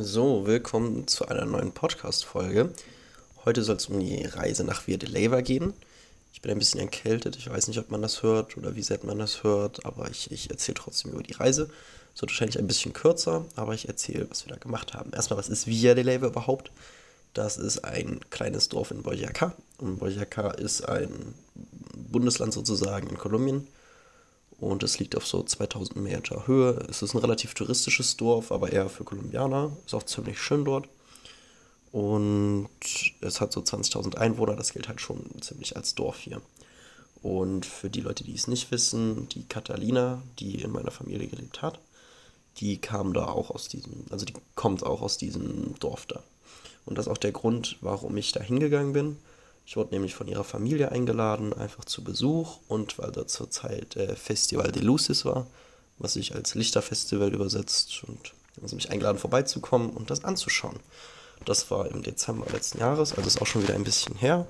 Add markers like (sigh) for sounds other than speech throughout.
So, willkommen zu einer neuen Podcast-Folge. Heute soll es um die Reise nach Via de Leyva gehen. Ich bin ein bisschen erkältet, ich weiß nicht, ob man das hört oder wie sehr man das hört, aber ich, ich erzähle trotzdem über die Reise. Es wird wahrscheinlich ein bisschen kürzer, aber ich erzähle, was wir da gemacht haben. Erstmal, was ist Via de Leyva überhaupt? Das ist ein kleines Dorf in Boyaca. Und Boyaca ist ein Bundesland sozusagen in Kolumbien und es liegt auf so 2000 Meter Höhe. Es ist ein relativ touristisches Dorf, aber eher für Kolumbianer. Ist auch ziemlich schön dort. Und es hat so 20.000 Einwohner, das gilt halt schon ziemlich als Dorf hier. Und für die Leute, die es nicht wissen, die Catalina, die in meiner Familie gelebt hat, die kam da auch aus diesem, also die kommt auch aus diesem Dorf da. Und das ist auch der Grund, warum ich da hingegangen bin. Ich wurde nämlich von ihrer Familie eingeladen, einfach zu Besuch und weil da zurzeit äh, Festival de Lucis war, was sich als Lichterfestival übersetzt und haben sie mich eingeladen vorbeizukommen und das anzuschauen. Das war im Dezember letzten Jahres, also ist auch schon wieder ein bisschen her.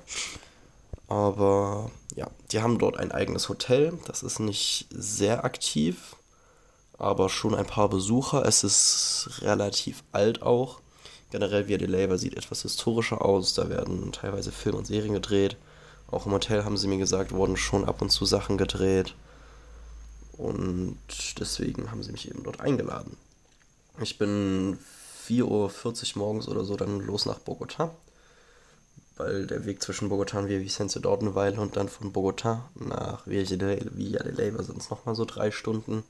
Aber ja, die haben dort ein eigenes Hotel. Das ist nicht sehr aktiv, aber schon ein paar Besucher. Es ist relativ alt auch. Generell Via de Leyva sieht etwas historischer aus. Da werden teilweise Filme und Serien gedreht. Auch im Hotel haben sie mir gesagt, wurden schon ab und zu Sachen gedreht. Und deswegen haben sie mich eben dort eingeladen. Ich bin 4.40 Uhr morgens oder so dann los nach Bogota. Weil der Weg zwischen Bogota und Via Vicencio dauert eine Weile und dann von Bogota nach Via de Leyva sind es nochmal so drei Stunden.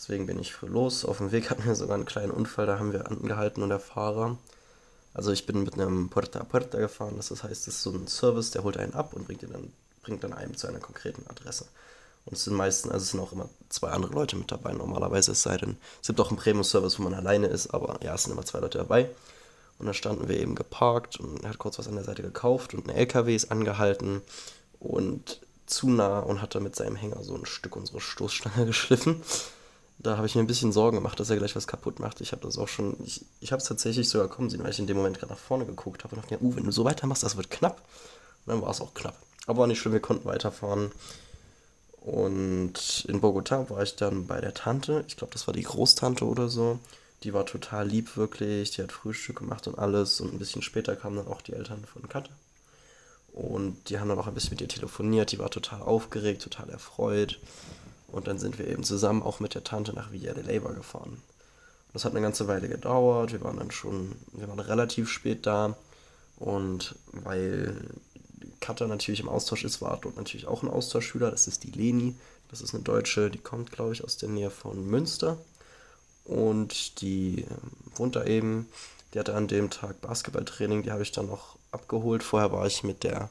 Deswegen bin ich früh los. Auf dem Weg hatten wir sogar einen kleinen Unfall, da haben wir angehalten und der Fahrer. Also ich bin mit einem Puerta a Puerta gefahren, das heißt, das ist so ein Service, der holt einen ab und bringt, ihn dann, bringt dann einem zu einer konkreten Adresse. Und es sind meistens, also es sind auch immer zwei andere Leute mit dabei, normalerweise, es sei denn, es gibt auch einen Premium-Service, wo man alleine ist, aber ja, es sind immer zwei Leute dabei. Und dann standen wir eben geparkt und er hat kurz was an der Seite gekauft und ein LKW ist angehalten und zu nah und hat da mit seinem Hänger so ein Stück unsere Stoßstange (laughs) geschliffen da habe ich mir ein bisschen Sorgen gemacht, dass er gleich was kaputt macht. Ich habe das auch schon, ich, ich habe es tatsächlich sogar kommen sehen, weil ich in dem Moment gerade nach vorne geguckt habe und dachte, uh, wenn du so weitermachst, das wird knapp. Und dann war es auch knapp. Aber nicht schlimm, wir konnten weiterfahren. Und in Bogota war ich dann bei der Tante, ich glaube, das war die Großtante oder so. Die war total lieb, wirklich. Die hat Frühstück gemacht und alles. Und ein bisschen später kamen dann auch die Eltern von Kat. Und die haben dann auch ein bisschen mit ihr telefoniert. Die war total aufgeregt, total erfreut. Und dann sind wir eben zusammen auch mit der Tante nach Villa de Leyva gefahren. Das hat eine ganze Weile gedauert. Wir waren dann schon, wir waren relativ spät da. Und weil Katha natürlich im Austausch ist, war dort natürlich auch ein Austauschschüler. Das ist die Leni. Das ist eine Deutsche, die kommt, glaube ich, aus der Nähe von Münster. Und die ähm, wohnt da eben. Die hatte an dem Tag Basketballtraining. Die habe ich dann noch abgeholt. Vorher war ich mit der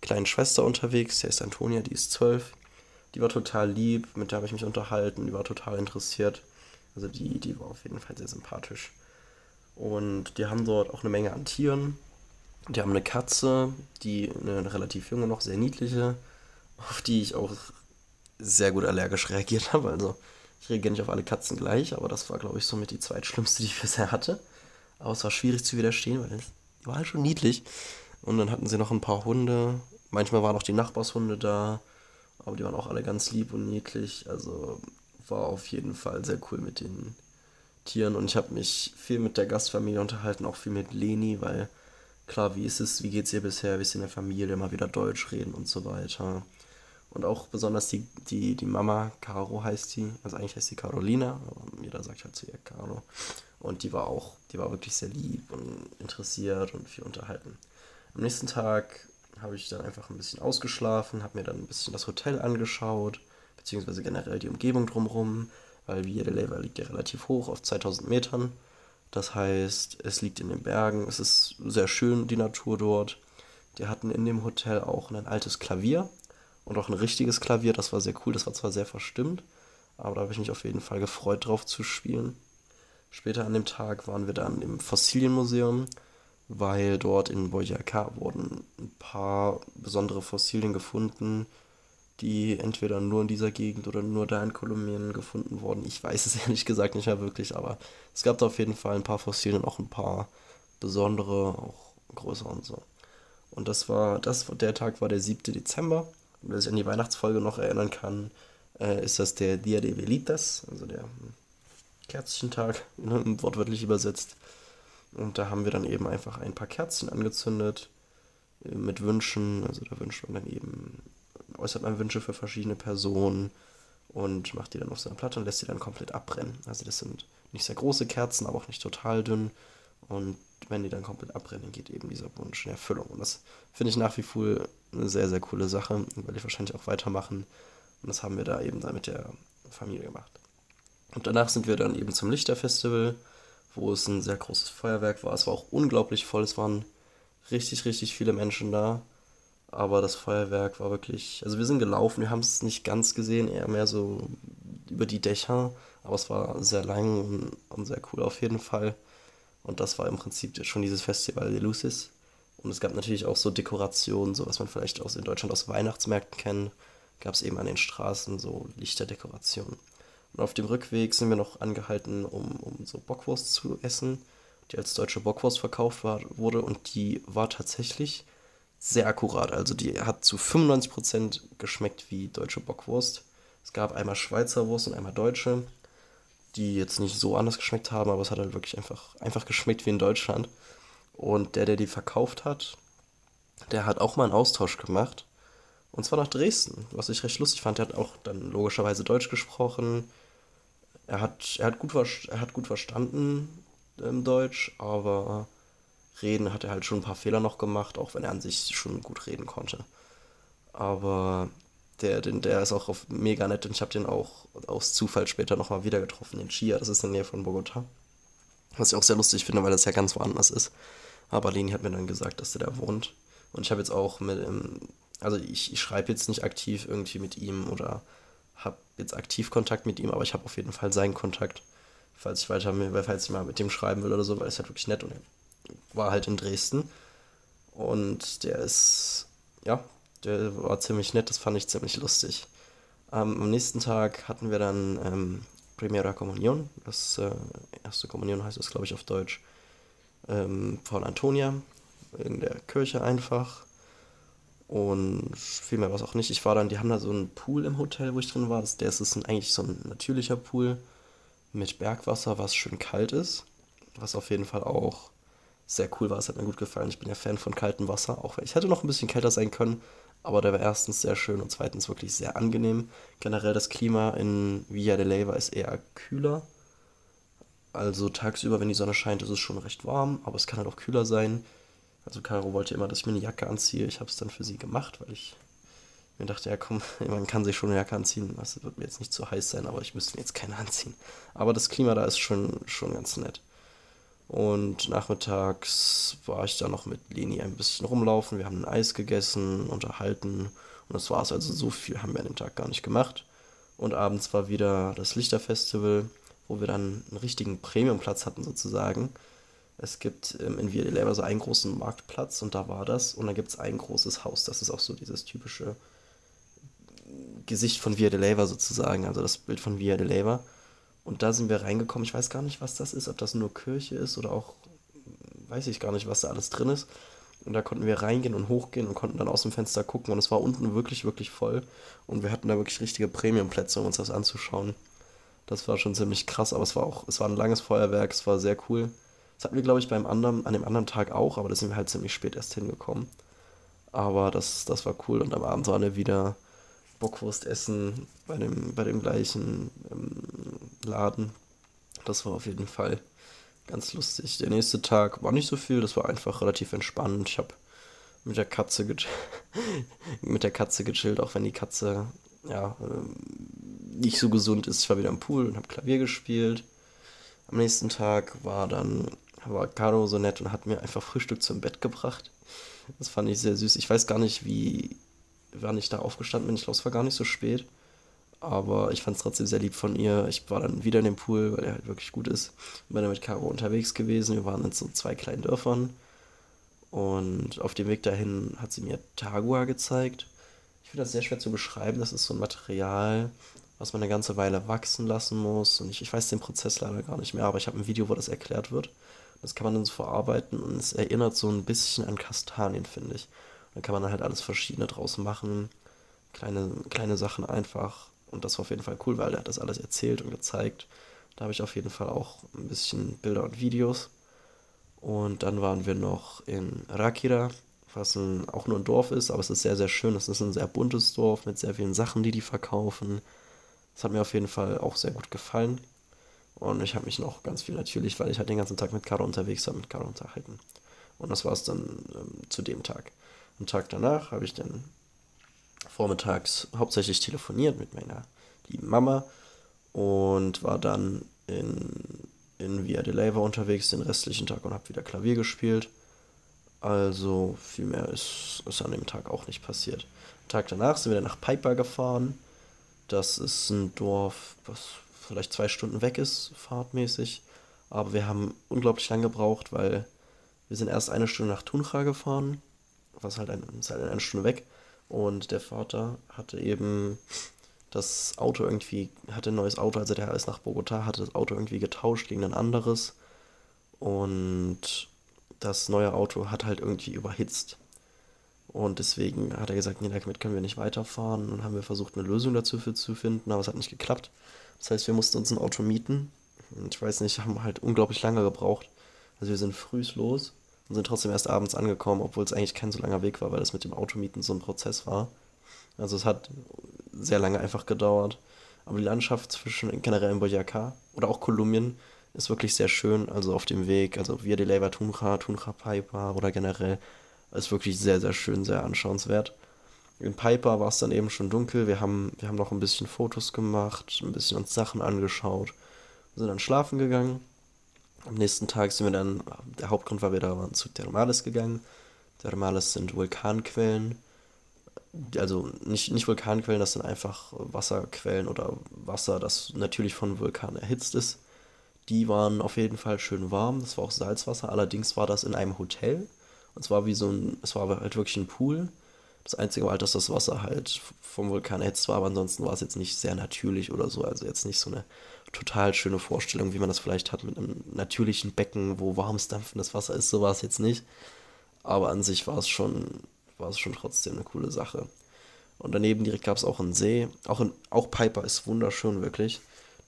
kleinen Schwester unterwegs. Die ist Antonia, die ist zwölf. Die war total lieb, mit der habe ich mich unterhalten, die war total interessiert. Also die, die war auf jeden Fall sehr sympathisch. Und die haben dort auch eine Menge an Tieren. Die haben eine Katze, die eine relativ junge, noch sehr niedliche, auf die ich auch sehr gut allergisch reagiert habe. Also ich reagiere nicht auf alle Katzen gleich, aber das war, glaube ich, somit die zweitschlimmste, die ich bisher hatte. Aber es war schwierig zu widerstehen, weil es war halt schon niedlich. Und dann hatten sie noch ein paar Hunde. Manchmal waren auch die Nachbarshunde da. Aber die waren auch alle ganz lieb und niedlich. Also war auf jeden Fall sehr cool mit den Tieren. Und ich habe mich viel mit der Gastfamilie unterhalten, auch viel mit Leni, weil klar, wie ist es, wie geht es ihr bisher, wie ist in der Familie, mal wieder Deutsch reden und so weiter. Und auch besonders die, die, die Mama, Caro heißt die, also eigentlich heißt sie Carolina, aber jeder sagt halt zu ihr Caro. Und die war auch, die war wirklich sehr lieb und interessiert und viel unterhalten. Am nächsten Tag habe ich dann einfach ein bisschen ausgeschlafen, habe mir dann ein bisschen das Hotel angeschaut, beziehungsweise generell die Umgebung drumherum, weil Leyva liegt ja relativ hoch, auf 2000 Metern. Das heißt, es liegt in den Bergen, es ist sehr schön, die Natur dort. Die hatten in dem Hotel auch ein altes Klavier und auch ein richtiges Klavier, das war sehr cool, das war zwar sehr verstimmt, aber da habe ich mich auf jeden Fall gefreut drauf zu spielen. Später an dem Tag waren wir dann im Fossilienmuseum weil dort in Boyaca wurden ein paar besondere Fossilien gefunden, die entweder nur in dieser Gegend oder nur da in Kolumbien gefunden wurden. Ich weiß es (laughs) ehrlich gesagt nicht mehr wirklich, aber es gab da auf jeden Fall ein paar Fossilien, auch ein paar besondere, auch größere und so. Und das war, das, der Tag war der 7. Dezember. Und wer sich an die Weihnachtsfolge noch erinnern kann, äh, ist das der Dia de Velitas, also der Kerzchentag, (laughs) wortwörtlich übersetzt. Und da haben wir dann eben einfach ein paar Kerzen angezündet äh, mit Wünschen. Also da wünscht man dann eben, äußert man Wünsche für verschiedene Personen und macht die dann auf seiner Platte und lässt sie dann komplett abbrennen. Also das sind nicht sehr große Kerzen, aber auch nicht total dünn. Und wenn die dann komplett abbrennen, geht eben dieser Wunsch in Erfüllung. Und das finde ich nach wie vor eine sehr, sehr coole Sache werde ich wahrscheinlich auch weitermachen. Und das haben wir da eben da mit der Familie gemacht. Und danach sind wir dann eben zum Lichterfestival, wo es ein sehr großes Feuerwerk war. Es war auch unglaublich voll. Es waren richtig, richtig viele Menschen da. Aber das Feuerwerk war wirklich. Also wir sind gelaufen, wir haben es nicht ganz gesehen, eher mehr so über die Dächer. Aber es war sehr lang und, und sehr cool auf jeden Fall. Und das war im Prinzip schon dieses Festival de Lucis. Und es gab natürlich auch so Dekorationen, so was man vielleicht aus in Deutschland aus Weihnachtsmärkten kennt. Gab es eben an den Straßen so Lichterdekorationen. Und auf dem Rückweg sind wir noch angehalten, um, um so Bockwurst zu essen, die als deutsche Bockwurst verkauft war, wurde. Und die war tatsächlich sehr akkurat. Also die hat zu 95% geschmeckt wie deutsche Bockwurst. Es gab einmal Schweizer Wurst und einmal deutsche, die jetzt nicht so anders geschmeckt haben, aber es hat halt wirklich einfach, einfach geschmeckt wie in Deutschland. Und der, der die verkauft hat, der hat auch mal einen Austausch gemacht. Und zwar nach Dresden, was ich recht lustig fand. Der hat auch dann logischerweise Deutsch gesprochen. Er hat, er hat, gut, er hat gut verstanden im Deutsch, aber reden hat er halt schon ein paar Fehler noch gemacht, auch wenn er an sich schon gut reden konnte. Aber der, den, der ist auch auf mega nett und ich habe den auch aus Zufall später nochmal wieder getroffen, in Chia, das ist in der Nähe von Bogota. Was ich auch sehr lustig finde, weil das ja ganz woanders ist. Aber Leni hat mir dann gesagt, dass der da wohnt. Und ich habe jetzt auch mit, also ich, ich schreibe jetzt nicht aktiv irgendwie mit ihm oder habe jetzt aktiv Kontakt mit ihm, aber ich habe auf jeden Fall seinen Kontakt, falls ich weiter, falls ich mal mit dem schreiben will oder so, weil es halt wirklich nett und er war halt in Dresden. Und der ist, ja, der war ziemlich nett, das fand ich ziemlich lustig. Ähm, am nächsten Tag hatten wir dann ähm, Primera Communion, das äh, erste Kommunion heißt das, glaube ich, auf Deutsch, ähm, von Antonia in der Kirche einfach. Und viel mehr war es auch nicht. Ich war dann, die haben da so einen Pool im Hotel, wo ich drin war. Das, der ist, ist ein, eigentlich so ein natürlicher Pool mit Bergwasser, was schön kalt ist. Was auf jeden Fall auch sehr cool war. Es hat mir gut gefallen. Ich bin ja Fan von kaltem Wasser, auch ich hätte noch ein bisschen kälter sein können, aber der war erstens sehr schön und zweitens wirklich sehr angenehm. Generell das Klima in Villa de Leyva ist eher kühler. Also tagsüber, wenn die Sonne scheint, ist es schon recht warm, aber es kann halt auch kühler sein. Also Caro wollte immer, dass ich mir eine Jacke anziehe. Ich habe es dann für sie gemacht, weil ich mir dachte, ja komm, (laughs) man kann sich schon eine Jacke anziehen. Das wird mir jetzt nicht zu heiß sein, aber ich müsste mir jetzt keine anziehen. Aber das Klima da ist schon, schon ganz nett. Und nachmittags war ich da noch mit Leni ein bisschen rumlaufen. Wir haben ein Eis gegessen, unterhalten. Und das war's. Also so viel haben wir an dem Tag gar nicht gemacht. Und abends war wieder das Lichterfestival, wo wir dann einen richtigen Premiumplatz hatten sozusagen. Es gibt ähm, in Via de Leyva so einen großen Marktplatz und da war das. Und dann gibt es ein großes Haus. Das ist auch so dieses typische Gesicht von Via de Leyva sozusagen. Also das Bild von Via de Leyva. Und da sind wir reingekommen. Ich weiß gar nicht, was das ist, ob das nur Kirche ist oder auch, weiß ich gar nicht, was da alles drin ist. Und da konnten wir reingehen und hochgehen und konnten dann aus dem Fenster gucken. Und es war unten wirklich, wirklich voll. Und wir hatten da wirklich richtige Premiumplätze, um uns das anzuschauen. Das war schon ziemlich krass, aber es war auch, es war ein langes Feuerwerk, es war sehr cool. Das hatten wir, glaube ich, beim anderen, an dem anderen Tag auch, aber da sind wir halt ziemlich spät erst hingekommen. Aber das, das war cool und am Abend waren wir wieder Bockwurst essen bei dem, bei dem gleichen ähm, Laden. Das war auf jeden Fall ganz lustig. Der nächste Tag war nicht so viel, das war einfach relativ entspannt. Ich habe mit der Katze (laughs) mit der Katze gechillt, auch wenn die Katze ja äh, nicht so gesund ist. Ich war wieder im Pool und habe Klavier gespielt. Am nächsten Tag war dann war Caro so nett und hat mir einfach Frühstück zum Bett gebracht. Das fand ich sehr süß. Ich weiß gar nicht, wie wann ich da aufgestanden bin. Ich glaube, es war gar nicht so spät. Aber ich fand es trotzdem sehr lieb von ihr. Ich war dann wieder in dem Pool, weil er halt wirklich gut ist. Bin dann mit Caro unterwegs gewesen. Wir waren in so zwei kleinen Dörfern. Und auf dem Weg dahin hat sie mir Tagua gezeigt. Ich finde das sehr schwer zu beschreiben. Das ist so ein Material, was man eine ganze Weile wachsen lassen muss. Und ich, ich weiß den Prozess leider gar nicht mehr, aber ich habe ein Video, wo das erklärt wird. Das kann man dann so verarbeiten und es erinnert so ein bisschen an Kastanien, finde ich. Dann kann man halt alles Verschiedene draus machen. Kleine, kleine Sachen einfach. Und das war auf jeden Fall cool, weil er hat das alles erzählt und gezeigt. Da habe ich auf jeden Fall auch ein bisschen Bilder und Videos. Und dann waren wir noch in Rakira, was ein, auch nur ein Dorf ist, aber es ist sehr, sehr schön. Es ist ein sehr buntes Dorf mit sehr vielen Sachen, die die verkaufen. Das hat mir auf jeden Fall auch sehr gut gefallen. Und ich habe mich noch ganz viel natürlich, weil ich halt den ganzen Tag mit Caro unterwegs war, mit Caro unterhalten. Und das war es dann ähm, zu dem Tag. Am Tag danach habe ich dann vormittags hauptsächlich telefoniert mit meiner lieben Mama und war dann in, in Via de Leyva unterwegs den restlichen Tag und habe wieder Klavier gespielt. Also viel mehr ist, ist an dem Tag auch nicht passiert. Am Tag danach sind wir dann nach Piper gefahren. Das ist ein Dorf, was vielleicht zwei Stunden weg ist, fahrtmäßig. Aber wir haben unglaublich lange gebraucht, weil wir sind erst eine Stunde nach Tunja gefahren, was halt, ein, ist halt eine Stunde weg. Und der Vater hatte eben das Auto irgendwie, hatte ein neues Auto, also der ist nach Bogota, hatte das Auto irgendwie getauscht gegen ein anderes. Und das neue Auto hat halt irgendwie überhitzt. Und deswegen hat er gesagt, nee, damit können wir nicht weiterfahren. Und haben wir versucht, eine Lösung dazu zu finden, aber es hat nicht geklappt. Das heißt, wir mussten uns ein Auto mieten. Ich weiß nicht, haben halt unglaublich lange gebraucht. Also wir sind frühs los und sind trotzdem erst abends angekommen, obwohl es eigentlich kein so langer Weg war, weil das mit dem Automieten so ein Prozess war. Also es hat sehr lange einfach gedauert. Aber die Landschaft zwischen generell in Boyacá oder auch Kolumbien ist wirklich sehr schön. Also auf dem Weg, also Via de Leyva Tunja, Tunja Paipa oder generell ist wirklich sehr, sehr schön, sehr anschauenswert. In Piper war es dann eben schon dunkel. Wir haben, wir haben noch ein bisschen Fotos gemacht, ein bisschen uns Sachen angeschaut. Sind dann schlafen gegangen. Am nächsten Tag sind wir dann, der Hauptgrund war, wir da waren zu Thermales gegangen. Thermales sind Vulkanquellen also nicht, nicht Vulkanquellen, das sind einfach Wasserquellen oder Wasser, das natürlich von Vulkan erhitzt ist. Die waren auf jeden Fall schön warm, das war auch Salzwasser, allerdings war das in einem Hotel. Und zwar wie so ein, es war halt wirklich ein Pool. Das Einzige war halt, dass das Wasser halt vom Vulkan erhitzt war, aber ansonsten war es jetzt nicht sehr natürlich oder so. Also jetzt nicht so eine total schöne Vorstellung, wie man das vielleicht hat mit einem natürlichen Becken, wo warmes, dampfendes Wasser ist. So war es jetzt nicht. Aber an sich war es schon war es schon trotzdem eine coole Sache. Und daneben direkt gab es auch einen See. Auch, in, auch Piper ist wunderschön, wirklich.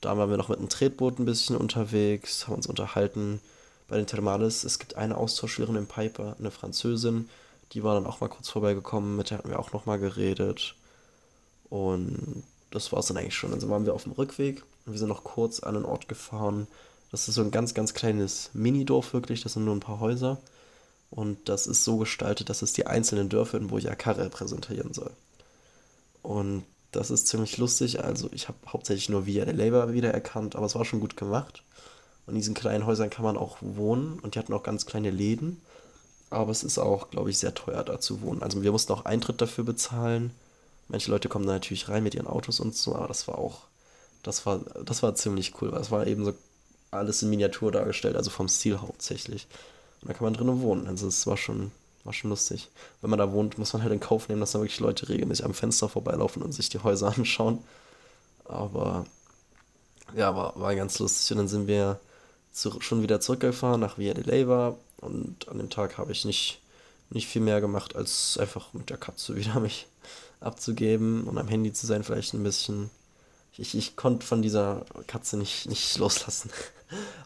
Da waren wir noch mit einem Tretboot ein bisschen unterwegs, haben uns unterhalten bei den Thermales. Es gibt eine Austauschschülerin in Piper, eine Französin, die war dann auch mal kurz vorbeigekommen, mit der hatten wir auch noch mal geredet. Und das war es dann eigentlich schon. Dann waren wir auf dem Rückweg und wir sind noch kurz an einen Ort gefahren. Das ist so ein ganz, ganz kleines Minidorf wirklich, das sind nur ein paar Häuser. Und das ist so gestaltet, dass es die einzelnen Dörfer in Boyacá repräsentieren soll. Und das ist ziemlich lustig. Also ich habe hauptsächlich nur Via de Leyva wiedererkannt, aber es war schon gut gemacht. Und in diesen kleinen Häusern kann man auch wohnen und die hatten auch ganz kleine Läden. Aber es ist auch, glaube ich, sehr teuer da zu wohnen. Also wir mussten auch Eintritt dafür bezahlen. Manche Leute kommen da natürlich rein mit ihren Autos und so, aber das war auch, das war, das war ziemlich cool, weil es war eben so alles in Miniatur dargestellt, also vom Stil hauptsächlich. Und da kann man drinnen wohnen. Also es war schon, war schon lustig. Wenn man da wohnt, muss man halt in Kauf nehmen, dass da wirklich Leute regelmäßig am Fenster vorbeilaufen und sich die Häuser (laughs) anschauen. Aber ja, war, war ganz lustig. Und dann sind wir zu, schon wieder zurückgefahren nach Via de Leyva. Und an dem Tag habe ich nicht, nicht viel mehr gemacht, als einfach mit der Katze (laughs) wieder mich abzugeben und am Handy zu sein, vielleicht ein bisschen. Ich, ich konnte von dieser Katze nicht, nicht (laughs) loslassen.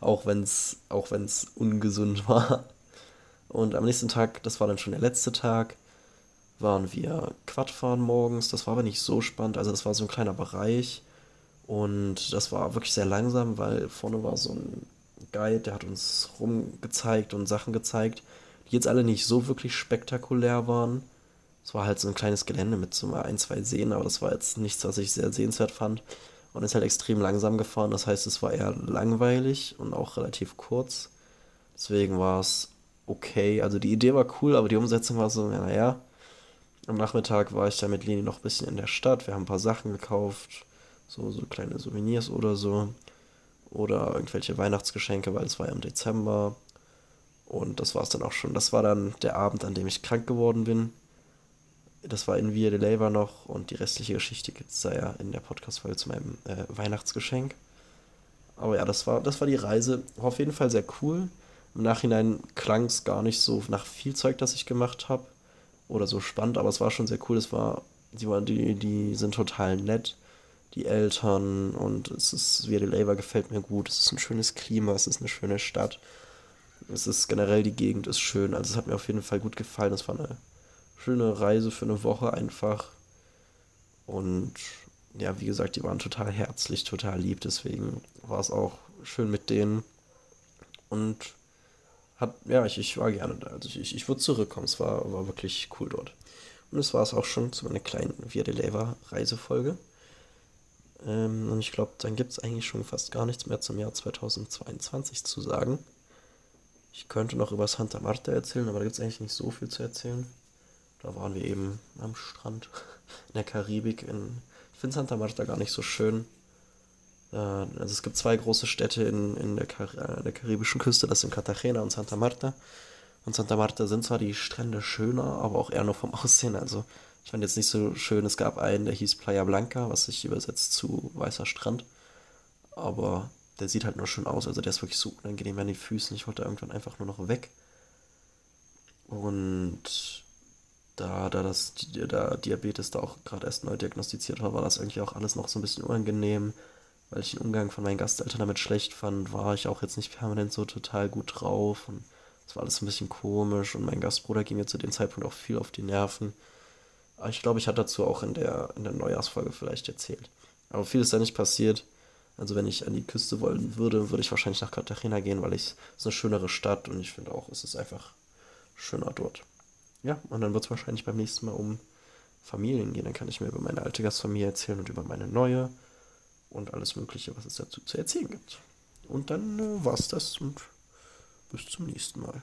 auch wenn es auch wenn's ungesund war. Und am nächsten Tag, das war dann schon der letzte Tag, waren wir Quadfahren morgens. Das war aber nicht so spannend. Also das war so ein kleiner Bereich. Und das war wirklich sehr langsam, weil vorne war so ein Guide, der hat uns rumgezeigt und Sachen gezeigt, die jetzt alle nicht so wirklich spektakulär waren. Es war halt so ein kleines Gelände mit so mal ein, zwei Seen, aber das war jetzt nichts, was ich sehr sehenswert fand und ist halt extrem langsam gefahren. Das heißt, es war eher langweilig und auch relativ kurz. Deswegen war es okay. Also die Idee war cool, aber die Umsetzung war so, ja, naja. Am Nachmittag war ich da mit Leni noch ein bisschen in der Stadt. Wir haben ein paar Sachen gekauft, so, so kleine Souvenirs oder so. Oder irgendwelche Weihnachtsgeschenke, weil es war ja im Dezember. Und das war es dann auch schon. Das war dann der Abend, an dem ich krank geworden bin. Das war in Via de Leyva noch und die restliche Geschichte gibt es da ja in der Podcast-Folge zu meinem äh, Weihnachtsgeschenk. Aber ja, das war, das war die Reise. War auf jeden Fall sehr cool. Im Nachhinein klang es gar nicht so nach viel Zeug, das ich gemacht habe. Oder so spannend, aber es war schon sehr cool. Es war, die, die, die sind total nett. Die Eltern und es ist, Via de Leyva gefällt mir gut. Es ist ein schönes Klima, es ist eine schöne Stadt. Es ist generell, die Gegend ist schön. Also es hat mir auf jeden Fall gut gefallen. Es war eine schöne Reise für eine Woche einfach. Und ja, wie gesagt, die waren total herzlich, total lieb. Deswegen war es auch schön mit denen. Und hat, ja, ich, ich war gerne da. Also ich, ich, würde zurückkommen. Es war, war wirklich cool dort. Und das war es auch schon zu meiner kleinen Via de Leyva Reisefolge. Ähm, und ich glaube, dann gibt es eigentlich schon fast gar nichts mehr zum Jahr 2022 zu sagen. Ich könnte noch über Santa Marta erzählen, aber da gibt es eigentlich nicht so viel zu erzählen. Da waren wir eben am Strand (laughs) in der Karibik. In, ich finde Santa Marta gar nicht so schön. Äh, also es gibt zwei große Städte in, in der, Kar äh, der karibischen Küste, das sind Cartagena und Santa Marta. Und Santa Marta sind zwar die Strände schöner, aber auch eher nur vom (laughs) Aussehen. Also ich fand jetzt nicht so schön. Es gab einen, der hieß Playa Blanca, was sich übersetzt zu weißer Strand. Aber der sieht halt nur schön aus. Also der ist wirklich so unangenehm an den Füßen. Ich wollte irgendwann einfach nur noch weg. Und da, da das da Diabetes da auch gerade erst neu diagnostiziert war, war das irgendwie auch alles noch so ein bisschen unangenehm, weil ich den Umgang von meinen Gasteltern damit schlecht fand, war ich auch jetzt nicht permanent so total gut drauf und es war alles ein bisschen komisch und mein Gastbruder ging mir zu dem Zeitpunkt auch viel auf die Nerven. Ich glaube, ich hatte dazu auch in der, in der Neujahrsfolge vielleicht erzählt. Aber viel ist da nicht passiert. Also wenn ich an die Küste wollen würde, würde ich wahrscheinlich nach Cartagena gehen, weil es ist eine schönere Stadt und ich finde auch, es ist einfach schöner dort. Ja, und dann wird es wahrscheinlich beim nächsten Mal um Familien gehen. Dann kann ich mir über meine alte Gastfamilie erzählen und über meine neue und alles Mögliche, was es dazu zu erzählen gibt. Und dann äh, war es das und bis zum nächsten Mal.